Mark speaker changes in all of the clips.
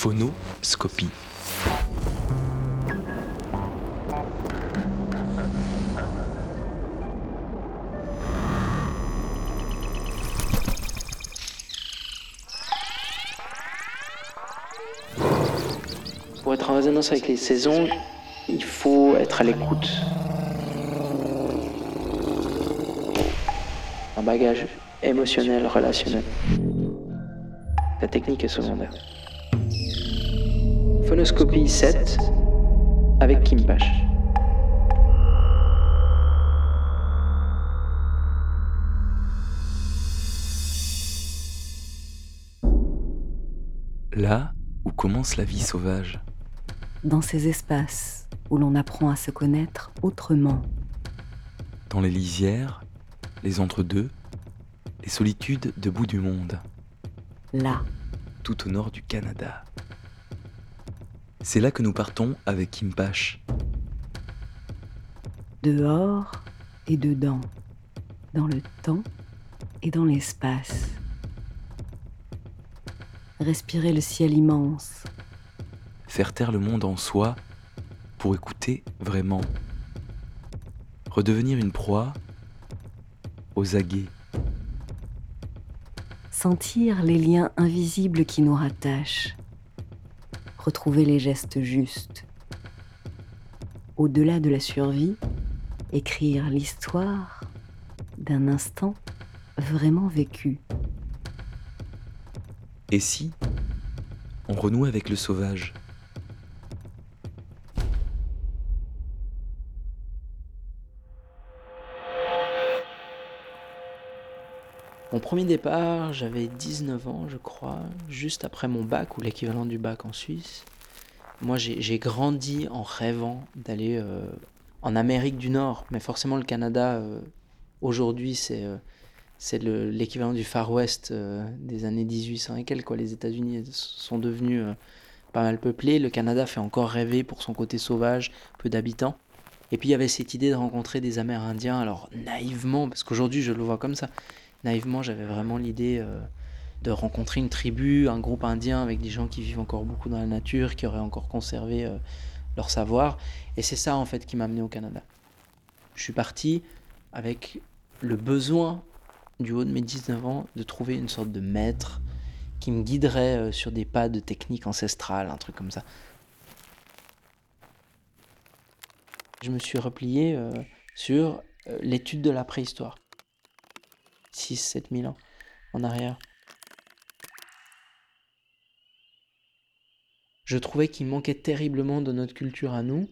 Speaker 1: Phonoscopie.
Speaker 2: Pour être en résonance avec les saisons, il faut être à l'écoute. Un bagage émotionnel, relationnel. La technique est secondaire. Phonoscopie 7 avec Kim Pache.
Speaker 1: Là où commence la vie sauvage.
Speaker 3: Dans ces espaces où l'on apprend à se connaître autrement.
Speaker 1: Dans les lisières, les entre-deux, les solitudes de bout du monde.
Speaker 3: Là.
Speaker 1: Tout au nord du Canada. C'est là que nous partons avec Kim Pache.
Speaker 3: Dehors et dedans. Dans le temps et dans l'espace. Respirer le ciel immense.
Speaker 1: Faire taire le monde en soi pour écouter vraiment. Redevenir une proie aux aguets.
Speaker 3: Sentir les liens invisibles qui nous rattachent. Retrouver les gestes justes. Au-delà de la survie, écrire l'histoire d'un instant vraiment vécu.
Speaker 1: Et si on renoue avec le sauvage?
Speaker 2: Mon premier départ, j'avais 19 ans, je crois, juste après mon bac ou l'équivalent du bac en Suisse. Moi, j'ai grandi en rêvant d'aller euh, en Amérique du Nord, mais forcément le Canada, euh, aujourd'hui, c'est euh, l'équivalent du Far West des années 1800 et quelques. Les États-Unis sont devenus pas mal peuplés. Le Canada fait encore rêver pour son côté sauvage, peu d'habitants. Et puis il y avait cette idée de rencontrer des Amérindiens, alors naïvement, parce qu'aujourd'hui je le vois comme ça naïvement, j'avais vraiment l'idée euh, de rencontrer une tribu, un groupe indien avec des gens qui vivent encore beaucoup dans la nature, qui auraient encore conservé euh, leur savoir. Et c'est ça, en fait, qui m'a amené au Canada. Je suis parti avec le besoin, du haut de mes 19 ans, de trouver une sorte de maître qui me guiderait euh, sur des pas de technique ancestrale, un truc comme ça. Je me suis replié sur l'étude de la préhistoire. 6 7 000 ans en arrière. Je trouvais qu'il manquait terriblement de notre culture à nous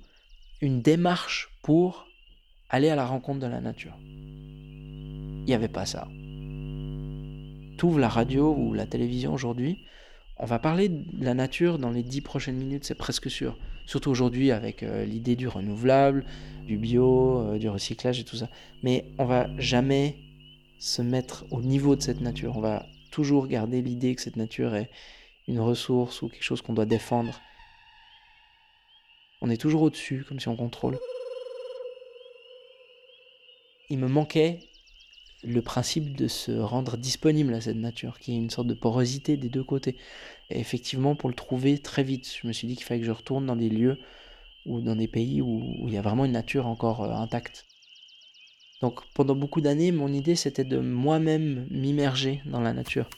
Speaker 2: une démarche pour aller à la rencontre de la nature. Il n'y avait pas ça. T'ouvres la radio ou la télévision aujourd'hui, on va parler de la nature dans les dix prochaines minutes, c'est presque sûr. Surtout aujourd'hui avec euh, l'idée du renouvelable, du bio, euh, du recyclage et tout ça. Mais on va jamais se mettre au niveau de cette nature. On va toujours garder l'idée que cette nature est une ressource ou quelque chose qu'on doit défendre. On est toujours au-dessus, comme si on contrôle. Il me manquait le principe de se rendre disponible à cette nature, qui est une sorte de porosité des deux côtés. Et effectivement, pour le trouver très vite, je me suis dit qu'il fallait que je retourne dans des lieux ou dans des pays où, il y a vraiment une nature encore euh, intacte. Donc pendant beaucoup d'années, mon idée c'était de moi-même m'immerger dans la nature.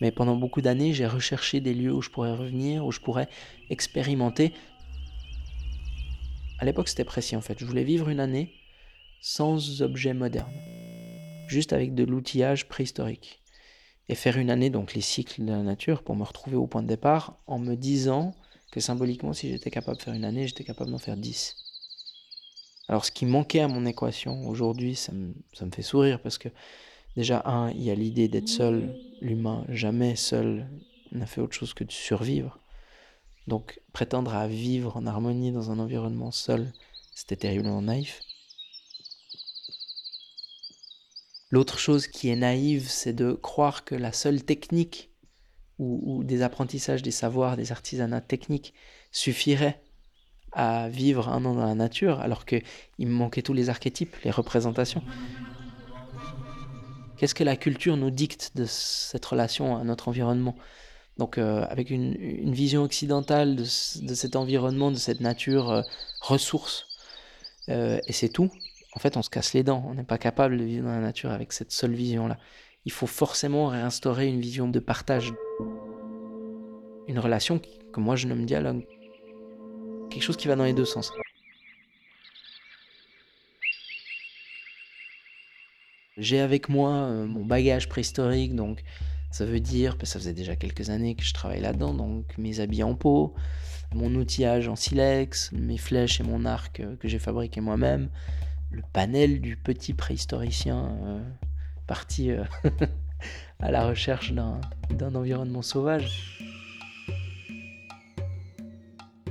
Speaker 2: Mais pendant beaucoup d'années, j'ai recherché des lieux où je pourrais revenir, où je pourrais expérimenter. À l'époque, c'était précis en fait. Je voulais vivre une année sans objets modernes, juste avec de l'outillage préhistorique. Et faire une année, donc les cycles de la nature, pour me retrouver au point de départ, en me disant que symboliquement, si j'étais capable de faire une année, j'étais capable d'en faire dix. Alors ce qui manquait à mon équation aujourd'hui, ça me, fait sourire parce que déjà, un, il y a l'idée d'être seul. L'humain, jamais seul, n'a fait autre chose que de survivre. Donc prétendre à vivre en harmonie dans un environnement seul, c'était terriblement naïf. L'autre chose qui est naïve, c'est de croire que la seule technique ou, des apprentissages, des savoirs, des artisanats techniques suffirait à vivre un an dans la nature alors qu'il me manquait tous les archétypes, les représentations. Qu'est-ce que la culture nous dicte de cette relation à notre environnement? Donc avec une, vision occidentale de, cet environnement, de cette nature ressource, et c'est tout, en fait on se casse les dents, on n'est pas capable de vivre dans la nature avec cette seule vision-là. Il faut forcément réinstaurer une vision de partage, une relation que moi je nomme dialogue, quelque chose qui va dans les deux sens. J'ai avec moi euh, mon bagage préhistorique, donc ça veut dire, ça faisait déjà quelques années que je travaille là-dedans, donc mes habits en peau, mon outillage en silex, mes flèches et mon arc euh, que j'ai fabriqué moi-même, le panel du petit préhistoricien euh, parti à la recherche d'un environnement sauvage.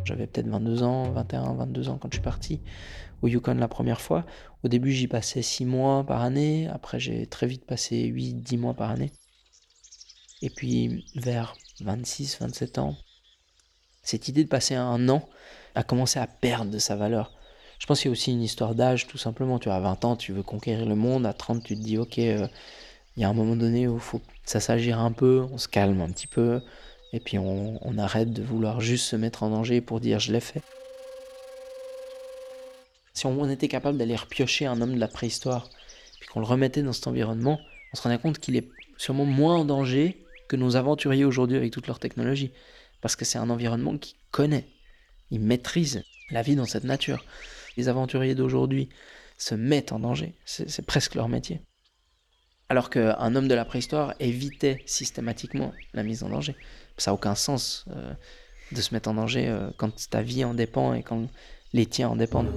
Speaker 2: J'avais peut-être 22 ans, 21, 22 ans quand je suis parti au Yukon la première fois. Au début, j'y passais 6 mois par année. Après, j'ai très vite passé 8, 10 mois par année. Et puis, vers 26, 27 ans, cette idée de passer un an a commencé à perdre de sa valeur. Je pense qu'il y a aussi une histoire d'âge, tout simplement. Tu as 20 ans, tu veux conquérir le monde. À 30, tu te dis, ok, euh, il y a un moment donné où faut ça s'agir un peu, on se calme un petit peu. Et puis on, arrête de vouloir juste se mettre en danger pour dire je l'ai fait. Si on était capable d'aller repiocher un homme de la préhistoire, puis qu'on le remettait dans cet environnement, on se rendait compte qu'il est sûrement moins en danger que nos aventuriers aujourd'hui avec toute leur technologie. Parce que c'est un environnement qui connaît, il maîtrise la vie dans cette nature. Les aventuriers d'aujourd'hui se mettent en danger, c'est presque leur métier. Alors qu'un homme de la préhistoire évitait systématiquement la mise en danger. Ça n'a aucun sens euh, de se mettre en danger euh, quand ta vie en dépend et quand les tiens en dépendent.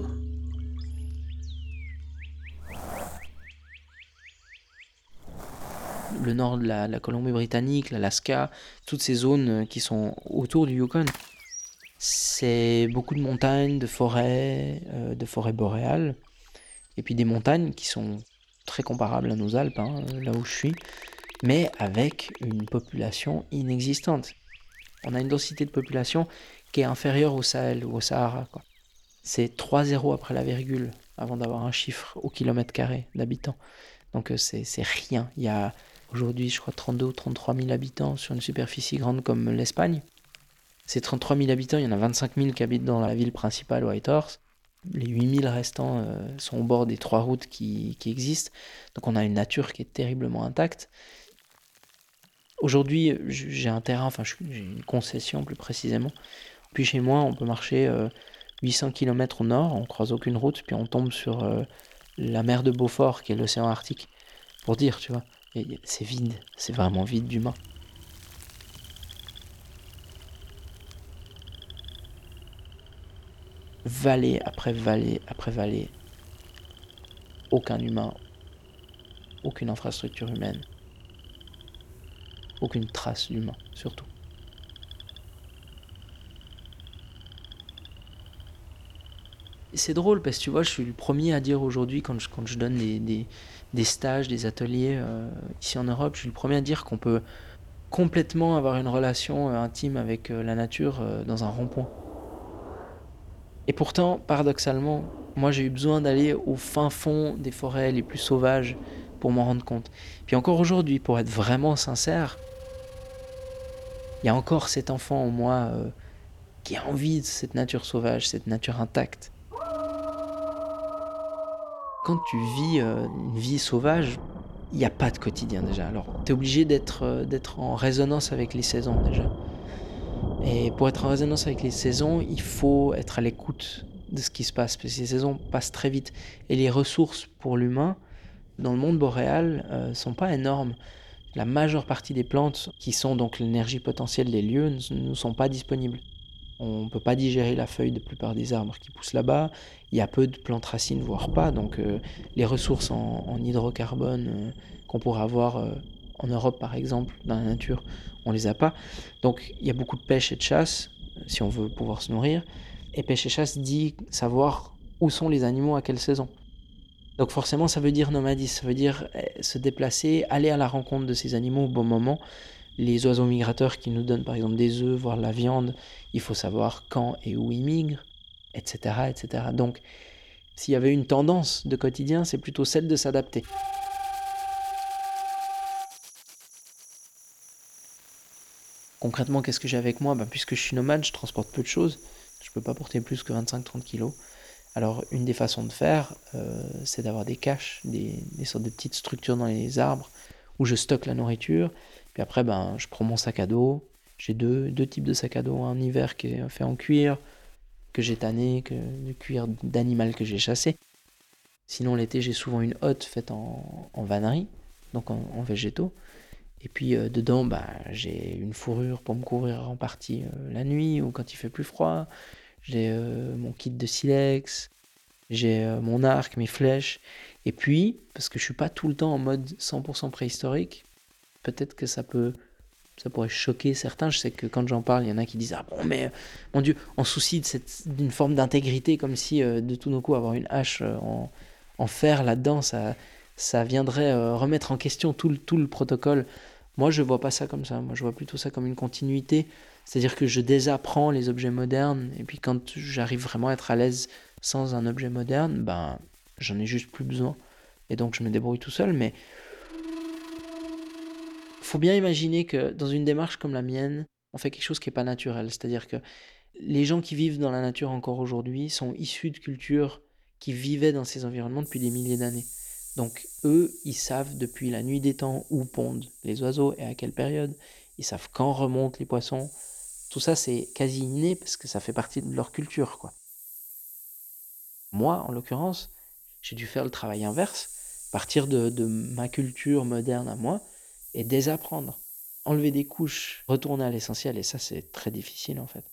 Speaker 2: Le nord de la, Colombie-Britannique, l'Alaska, toutes ces zones euh, qui sont autour du Yukon, c'est beaucoup de montagnes, de forêts, de forêts boréales, et puis des montagnes qui sont très comparables à nos Alpes, hein, là où je suis, mais avec une population inexistante. On a une densité de population qui est inférieure au Sahel ou au Sahara. C'est 3 zéros après la virgule avant d'avoir un chiffre au kilomètre carré d'habitants. Donc euh, c'est rien. Il y a aujourd'hui, je crois, 32 ou 33 000 habitants sur une superficie grande comme l'Espagne. Ces 33 000 habitants, il y en a 25 000 qui habitent dans la ville principale, Whitehorse. Les 8 000 restants euh, sont au bord des trois routes qui, qui existent. Donc on a une nature qui est terriblement intacte. Aujourd'hui, j'ai un terrain, enfin j'ai une concession plus précisément. Puis chez moi, on peut marcher 800 euh, km au nord, on croise aucune route, puis on tombe sur euh, la mer de Beaufort, qui est l'océan Arctique. Pour dire, tu vois, c'est vide, c'est vraiment vide d'humains. Vallée après vallée après vallée, aucun humain, aucune infrastructure humaine aucune trace d'humain, surtout. C'est drôle parce que tu vois, je suis le premier à dire aujourd'hui, quand je, donne des, des, stages, des ateliers euh, ici en Europe, je suis le premier à dire qu'on peut complètement avoir une relation euh, intime avec euh, la nature dans un rond-point. Et pourtant, paradoxalement, moi j'ai eu besoin d'aller au fin fond des forêts les plus sauvages pour m'en rendre compte. Puis encore aujourd'hui, pour être vraiment sincère, il y a encore cet enfant en moi euh, qui a envie de cette nature sauvage, cette nature intacte. Quand tu vis euh, une vie sauvage, il n'y a pas de quotidien déjà. Alors, tu es obligé d'être euh, d'être en résonance avec les saisons déjà. Et pour être en résonance avec les saisons, il faut être à l'écoute de ce qui se passe, parce que les saisons passent très vite. Et les ressources pour l'humain, dans le monde boréal, ne sont pas énormes. La majeure partie des plantes, qui sont donc l'énergie potentielle des lieux, ne sont pas disponibles. On ne peut pas digérer la feuille de plupart des arbres qui poussent là-bas. Il y a peu de plantes racines, voire pas. Donc euh, les ressources en, hydrocarbone euh, qu'on pourrait avoir euh, en Europe, par exemple, dans la nature, on les a pas. Donc il y a beaucoup de pêche et de chasse, si on veut pouvoir se nourrir. Et pêche et chasse dit savoir où sont les animaux à quelle saison. Donc forcément, ça veut dire nomadisme, ça veut dire eh, se déplacer, aller à la rencontre de ces animaux au bon moment. Les oiseaux migrateurs qui nous donnent par exemple des œufs, voire la viande, il faut savoir quand et où ils migrent, etc. etc. Donc s'il y avait une tendance de quotidien, c'est plutôt celle de s'adapter. Concrètement, qu'est-ce que j'ai avec moi? Ben, Puisque je suis nomade, je transporte peu de choses. Je ne peux pas porter plus que 25-30 kilos. Alors, une des façons de faire, euh, c'est d'avoir des caches, des, sortes de petites structures dans les arbres où je stocke la nourriture. Puis après, ben, je prends mon sac à dos. J'ai deux, deux types de sac à dos. Un hiver qui est fait en cuir, que j'ai tanné, que, cuir d'animal que j'ai chassé. Sinon, l'été, j'ai souvent une hotte faite en, vannerie, donc en végétaux. Et puis euh, dedans, bah, j'ai une fourrure pour me couvrir en partie euh, la nuit ou quand il fait plus froid. J'ai euh, mon kit de silex, j'ai mon arc, mes flèches. Et puis, parce que je suis pas tout le temps en mode 100% préhistorique, peut-être que ça peut ça pourrait choquer certains. Je sais que quand j'en parle, il y en a qui disent Ah bon, mais mon Dieu, en souci d'une forme d'intégrité, comme si de tout nos coups avoir une hache en, en fer là-dedans, ça, ça viendrait remettre en question tout le, tout le protocole. Moi, je vois pas ça comme ça. Moi, je vois plutôt ça comme une continuité. C'est-à-dire que je désapprends les objets modernes, et puis quand j'arrive vraiment à être à l'aise sans un objet moderne, ben, j'en ai juste plus besoin. Et donc, je me débrouille tout seul. Mais faut bien imaginer que dans une démarche comme la mienne, on fait quelque chose qui n'est pas naturel. C'est-à-dire que les gens qui vivent dans la nature encore aujourd'hui sont issus de cultures qui vivaient dans ces environnements depuis des milliers d'années. Donc eux, ils savent depuis la nuit des temps où pondent les oiseaux et à quelle période. Ils savent quand remontent les poissons. Tout ça, c'est quasi inné parce que ça fait partie de leur culture, quoi. Moi, en l'occurrence, j'ai dû faire le travail inverse, partir de, ma culture moderne à moi et désapprendre. Enlever des couches, retourner à l'essentiel, et ça, c'est très difficile en fait.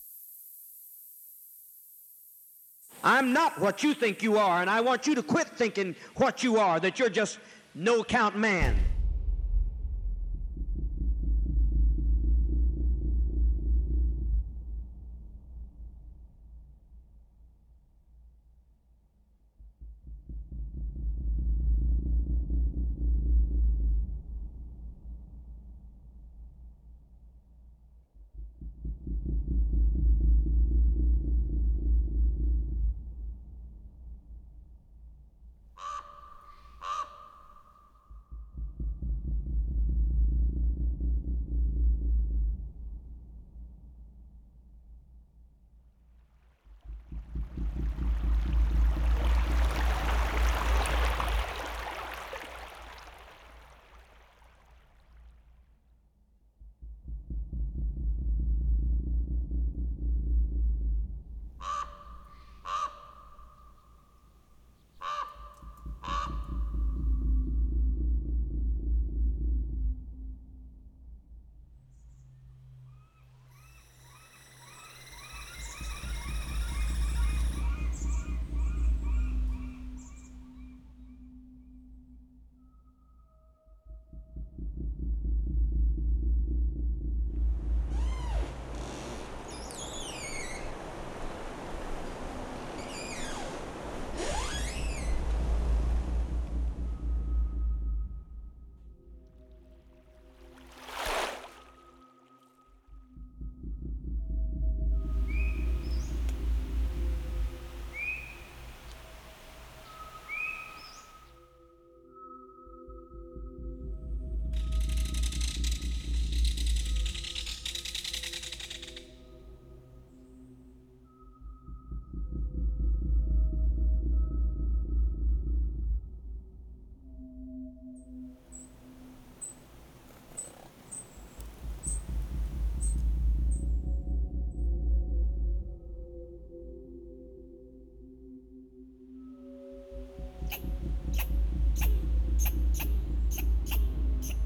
Speaker 2: Thank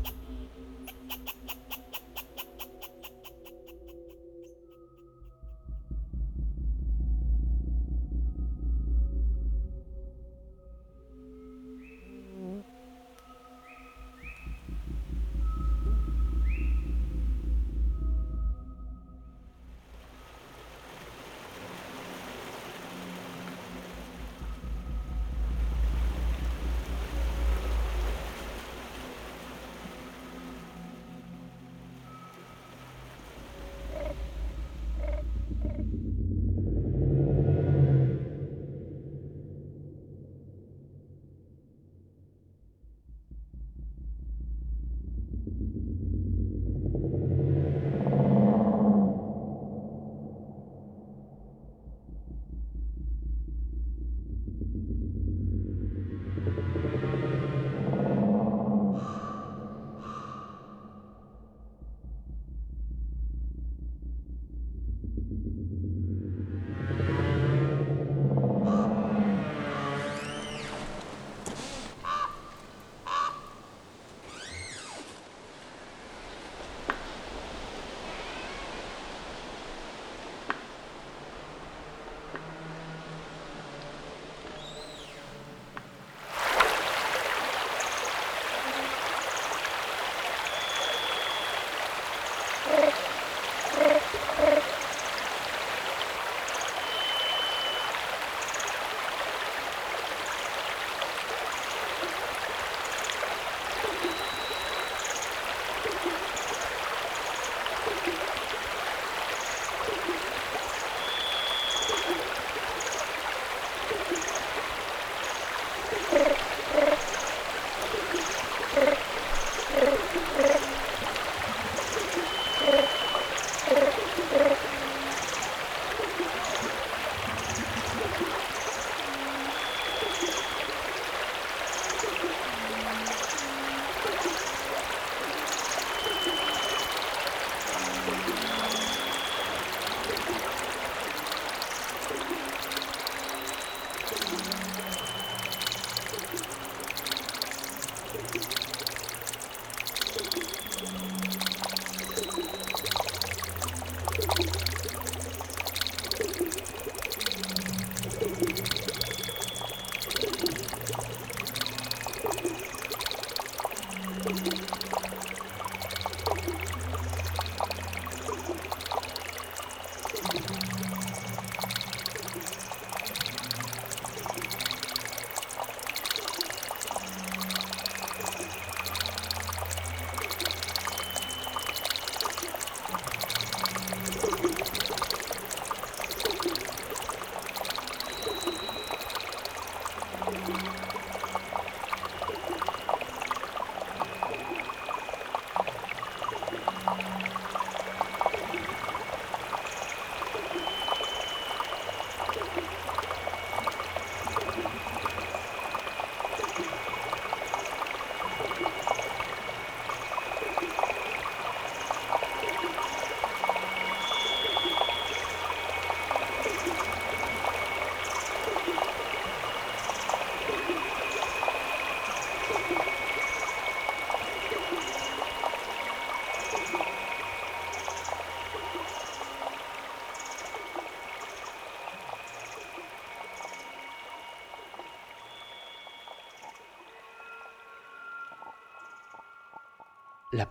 Speaker 2: you.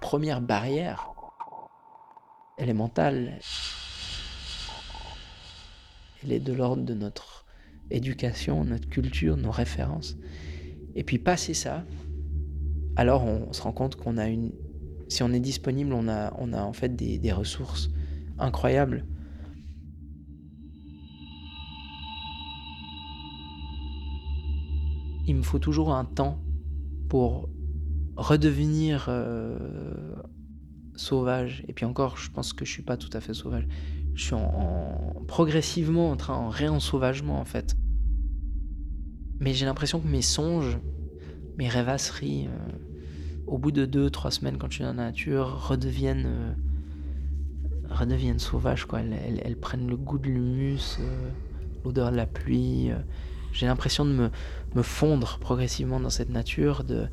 Speaker 2: Première barrière, elle est mentale. Elle est de l'ordre de notre éducation, notre culture, nos références. Et puis passer ça, alors on se rend compte qu'on a une... Si on est disponible, on a, on a en fait des, des ressources incroyables. Il me faut toujours un temps pour redevenir euh, sauvage. Et puis encore, je pense que je suis pas tout à fait sauvage. Je suis en, progressivement en train en réensauvagement en fait. Mais j'ai l'impression que mes songes, mes rêvasseries, euh, au bout de deux, trois semaines quand je suis dans la nature, redeviennent, euh, redeviennent sauvages. Quoi. Elles, elles, prennent le goût de l'humus, l'odeur de la pluie. j'ai l'impression de me, me, fondre progressivement dans cette nature, de,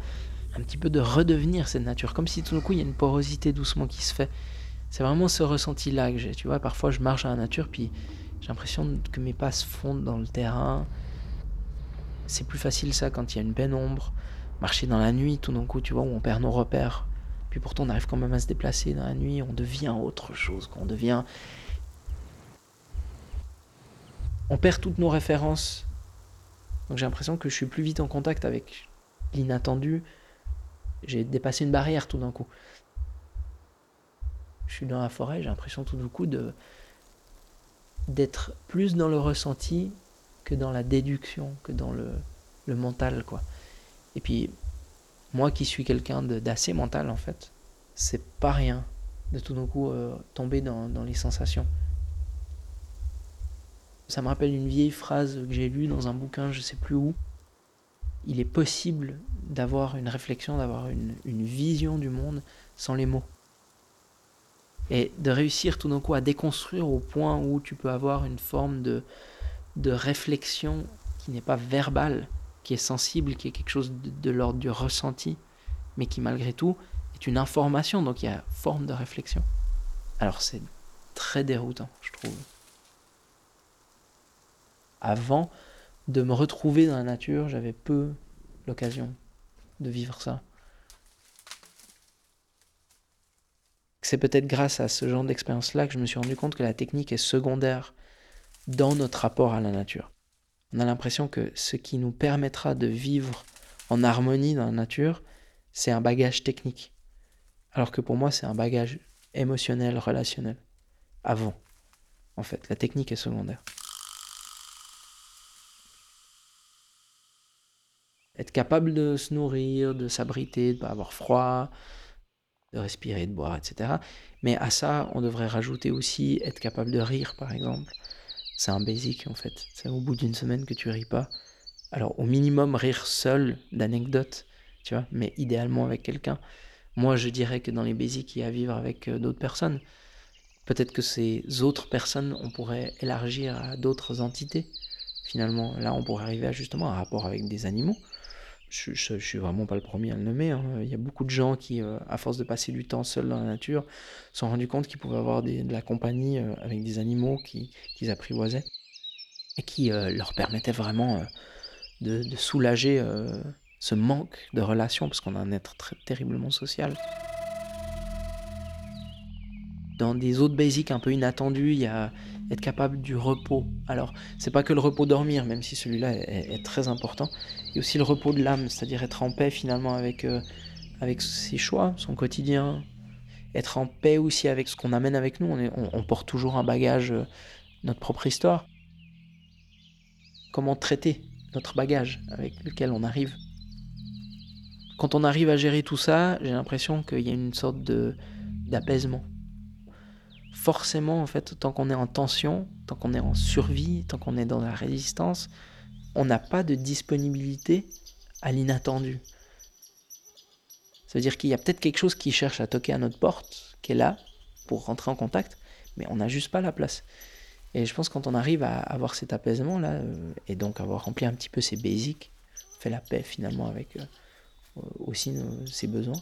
Speaker 2: un petit peu de redevenir cette nature, comme si tout d'un coup il y a une porosité doucement qui se fait. C'est vraiment ce ressenti-là que j'ai. Tu vois, parfois je marche dans la nature, puis j'ai l'impression que mes pas se fondent dans le terrain. C'est plus facile ça quand il y a une pénombre. Marcher dans la nuit, tout d'un coup, tu vois, où on perd nos repères. Puis pourtant on arrive quand même à se déplacer dans la nuit, on devient autre chose, qu'on devient... On perd toutes nos références. Donc j'ai l'impression que je suis plus vite en contact avec l'inattendu, j'ai dépassé une barrière tout d'un coup. Je suis dans la forêt, j'ai l'impression tout d'un coup de d'être plus dans le ressenti que dans la déduction, que dans le, le mental, quoi. Et puis, moi qui suis quelqu'un d'assez mental, en fait, c'est pas rien de tout d'un coup euh, tomber dans, dans les sensations. Ça me rappelle une vieille phrase que j'ai lue dans un bouquin, je sais plus où, il est possible d'avoir une réflexion, d'avoir une, vision du monde sans les mots. Et de réussir tout d'un coup à déconstruire au point où tu peux avoir une forme de, de réflexion qui n'est pas verbale, qui est sensible, qui est quelque chose de, de l'ordre du ressenti, mais qui malgré tout est une information, donc il y a forme de réflexion. Alors c'est très déroutant, je trouve. Avant, de me retrouver dans la nature, j'avais peu l'occasion de vivre ça. C'est peut-être grâce à ce genre d'expérience-là que je me suis rendu compte que la technique est secondaire dans notre rapport à la nature. On a l'impression que ce qui nous permettra de vivre en harmonie dans la nature, c'est un bagage technique. Alors que pour moi, c'est un bagage émotionnel, relationnel. Avant. En fait, la technique est secondaire. Être capable de se nourrir, de s'abriter, de pas avoir froid, de respirer, de boire, etc. Mais à ça, on devrait rajouter aussi être capable de rire, par exemple. C'est un basic en fait. C'est au bout d'une semaine que tu ris pas. Alors au minimum rire seul d'anecdotes, tu vois, mais idéalement avec quelqu'un. Moi, je dirais que dans les basics, il y a à vivre avec euh, d'autres personnes. Peut-être que ces autres personnes, on pourrait élargir à d'autres entités. Finalement, là, on pourrait arriver à justement un rapport avec des animaux je, ne suis vraiment pas le premier à le nommer. Hein. Il y a beaucoup de gens qui, euh, à force de passer du temps seuls dans la nature, se sont rendus compte qu'ils pouvaient avoir de la compagnie euh, avec des animaux qu'ils apprivoisaient et qui euh, leur permettaient vraiment de, soulager ce manque de relation parce qu'on a un être très terriblement social. Dans des autres basics un peu inattendus, il y a être capable du repos. Alors, c'est pas que le repos dormir, même si celui-là est, très important. A aussi le repos de l'âme, c'est-à-dire être en paix finalement avec, euh, avec ses choix, son quotidien. Être en paix aussi avec ce qu'on amène avec nous. On, on, porte toujours un bagage, euh, notre propre histoire. Comment traiter notre bagage avec lequel on arrive. Quand on arrive à gérer tout ça, j'ai l'impression qu'il y a une sorte de d'apaisement forcément, en fait, tant qu'on est en tension, tant qu'on est en survie, tant qu'on est dans la résistance, on n'a pas de disponibilité à l'inattendu. Ça veut dire qu'il y a peut-être quelque chose qui cherche à toquer à notre porte, qui est là pour rentrer en contact, mais on n'a juste pas la place. Et je pense que quand on arrive à avoir cet apaisement là, euh, et donc avoir rempli un petit peu ses basics, fait la paix finalement avec euh, aussi ses besoins,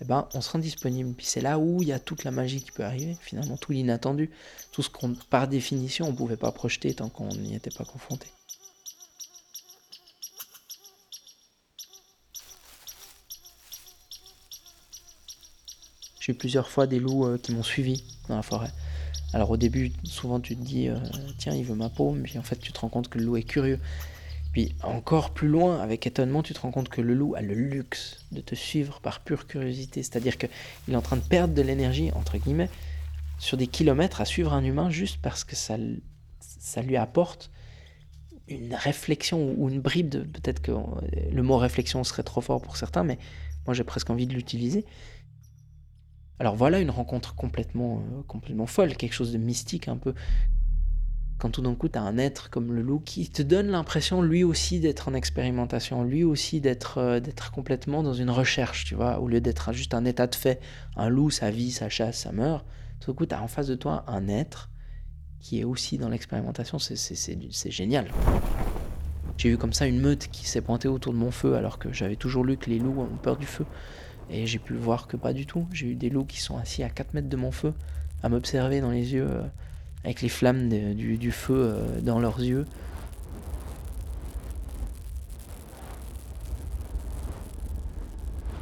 Speaker 2: eh ben, on se rend disponible. Puis c'est là où il y a toute la magie qui peut arriver, finalement, tout l'inattendu, tout ce qu'on, par définition, on ne pouvait pas projeter tant qu'on n'y était pas confronté. J'ai eu plusieurs fois des loups euh, qui m'ont suivi dans la forêt. Alors au début, souvent tu te dis, euh, tiens, il veut ma peau, mais en fait tu te rends compte que le loup est curieux. Puis encore plus loin, avec étonnement, tu te rends compte que le loup a le luxe de te suivre par pure curiosité. C'est-à-dire qu'il est en train de perdre de l'énergie, entre guillemets, sur des kilomètres à suivre un humain juste parce que ça, lui apporte une réflexion ou une bribe de peut-être que le mot réflexion serait trop fort pour certains, mais moi j'ai presque envie de l'utiliser. Alors voilà une rencontre complètement, euh, complètement folle, quelque chose de mystique un peu quand tout d'un coup tu as un être comme le loup qui te donne l'impression lui aussi d'être en expérimentation, lui aussi d'être euh, complètement dans une recherche, tu vois, au lieu d'être juste un état de fait. Un loup, ça vit, ça chasse, ça meurt. Tout d'un coup, tu as en face de toi un être qui est aussi dans l'expérimentation, c'est génial. J'ai vu comme ça une meute qui s'est pointée autour de mon feu alors que j'avais toujours lu que les loups ont peur du feu. Et j'ai pu voir que pas du tout. J'ai eu des loups qui sont assis à 4 mètres de mon feu, à m'observer dans les yeux. Euh, avec les flammes du, feu euh, dans leurs yeux.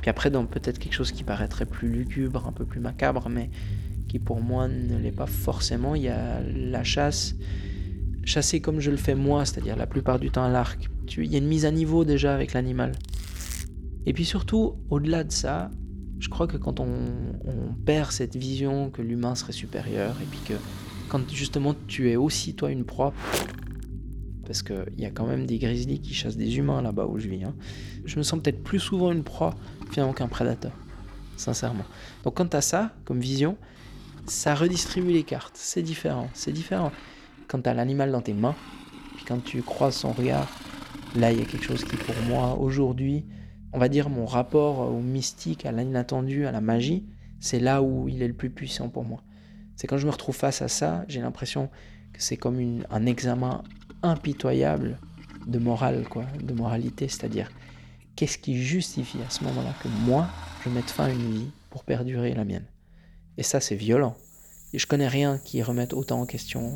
Speaker 2: Puis après, dans peut-être quelque chose qui paraîtrait plus lugubre, un peu plus macabre, mais qui pour moi ne l'est pas forcément, il y a la chasse. Chasser comme je le fais moi, c'est-à-dire la plupart du temps à l'arc. Il y a une mise à niveau déjà avec l'animal. Et puis surtout, au-delà de ça, je crois que quand on, on perd cette vision que l'humain serait supérieur, et puis que quand justement tu es aussi toi une proie. Parce qu'il y a quand même des grizzlies qui chassent des humains là-bas où je vis. Hein. Je me sens peut-être plus souvent une proie finalement qu'un prédateur. Sincèrement. Donc quand tu as ça comme vision, ça redistribue les cartes. C'est différent. C'est différent. Quand tu as l'animal dans tes mains, puis quand tu croises son regard, là il y a quelque chose qui pour moi aujourd'hui, on va dire mon rapport au mystique, à l'inattendu, à la magie, c'est là où il est le plus puissant pour moi. C'est quand je me retrouve face à ça, j'ai l'impression que c'est comme un examen impitoyable de morale, quoi, de moralité, c'est-à-dire qu'est-ce qui justifie à ce moment-là que moi, je mette fin à une vie pour perdurer la mienne? Et ça, c'est violent. Et je connais rien qui remette autant en question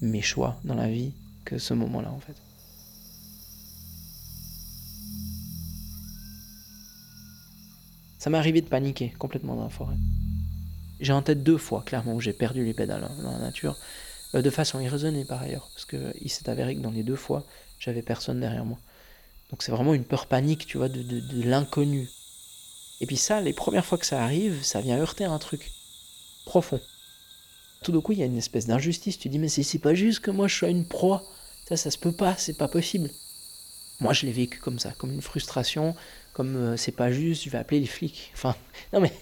Speaker 2: mes choix dans la vie que ce moment-là, en fait. Ça m'est arrivé de paniquer complètement dans la forêt. J'ai en tête deux fois, clairement, où j'ai perdu les pédales hein, dans la nature, euh, de façon irraisonnée par ailleurs, parce qu'il s'est avéré que dans les deux fois, j'avais personne derrière moi. Donc c'est vraiment une peur panique, tu vois, de, de, l'inconnu. Et puis ça, les premières fois que ça arrive, ça vient heurter un truc profond. Tout d'un coup, il y a une espèce d'injustice. Tu dis, mais c'est pas juste que moi je sois une proie. Ça, ça se peut pas, c'est pas possible. Moi, je l'ai vécu comme ça, comme une frustration, comme euh, c'est pas juste, je vais appeler les flics. Enfin, non mais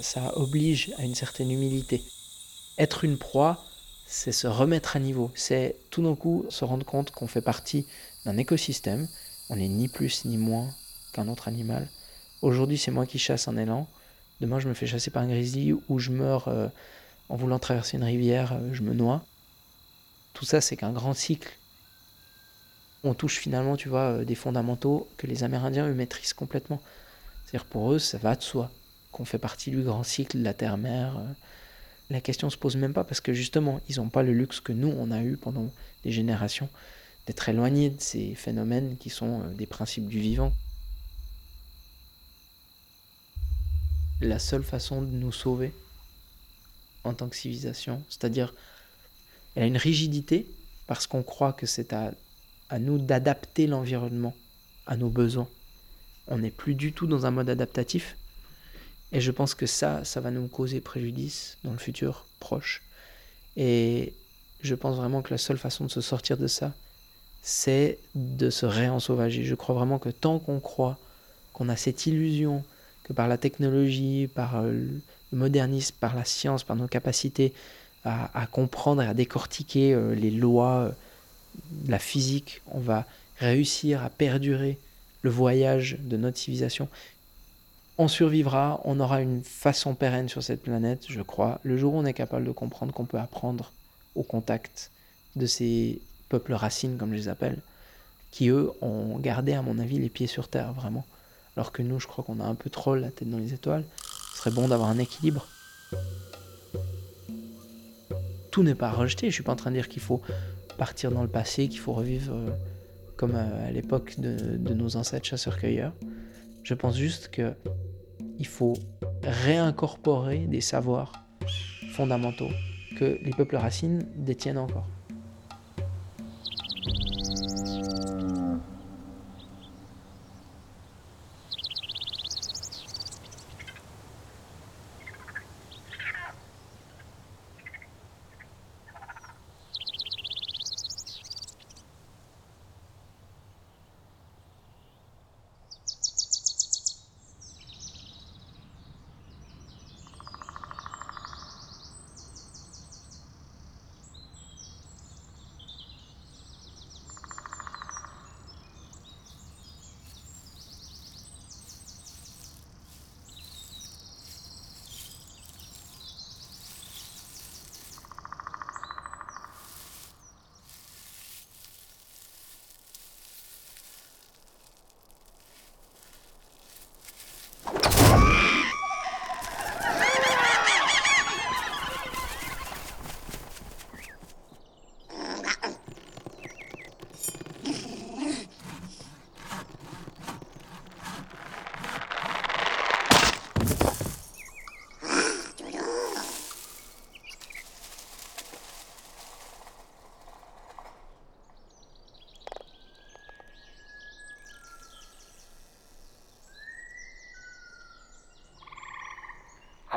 Speaker 2: ça oblige à une certaine humilité. Être une proie, c'est se remettre à niveau, c'est tout d'un coup se rendre compte qu'on fait partie d'un écosystème, on n'est ni plus ni moins qu'un autre animal. Aujourd'hui c'est moi qui chasse un élan, demain je me fais chasser par un grizzly ou je meurs euh, en voulant traverser une rivière, euh, je me noie. Tout ça c'est qu'un grand cycle. On touche finalement, tu vois, euh, des fondamentaux que les Amérindiens eux maîtrisent complètement. C'est-à-dire pour eux ça va de soi qu'on fait partie du grand cycle de la Terre-Mère. Euh, la question se pose même pas parce que justement, ils n'ont pas le luxe que nous, on a eu pendant des générations d'être éloignés de ces phénomènes qui sont euh, des principes du vivant. La seule façon de nous sauver en tant que civilisation, c'est-à-dire, elle a une rigidité parce qu'on croit que c'est à, à nous d'adapter l'environnement à nos besoins. On n'est plus du tout dans un mode adaptatif, et je pense que ça, ça va nous causer préjudice dans le futur proche. Et je pense vraiment que la seule façon de se sortir de ça, c'est de se réensauvager. Je crois vraiment que tant qu'on croit qu'on a cette illusion que par la technologie, par euh, le modernisme, par la science, par nos capacités à, comprendre et à décortiquer euh, les lois euh, de la physique, on va réussir à perdurer le voyage de notre civilisation on survivra, on aura une façon pérenne sur cette planète, je crois, le jour où on est capable de comprendre qu'on peut apprendre au contact de ces peuples racines, comme je les appelle, qui eux ont gardé, à mon avis, les pieds sur terre, vraiment. Alors que nous, je crois qu'on a un peu trop la tête dans les étoiles. Ce serait bon d'avoir un équilibre. Tout n'est pas rejeté, je suis pas en train de dire qu'il faut partir dans le passé, qu'il faut revivre euh, comme à l'époque de nos ancêtres chasseurs-cueilleurs. Je pense juste que il faut réincorporer des savoirs fondamentaux que les peuples racines détiennent encore.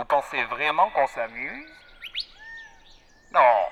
Speaker 4: Vous pensez vraiment qu'on s'amuse Non.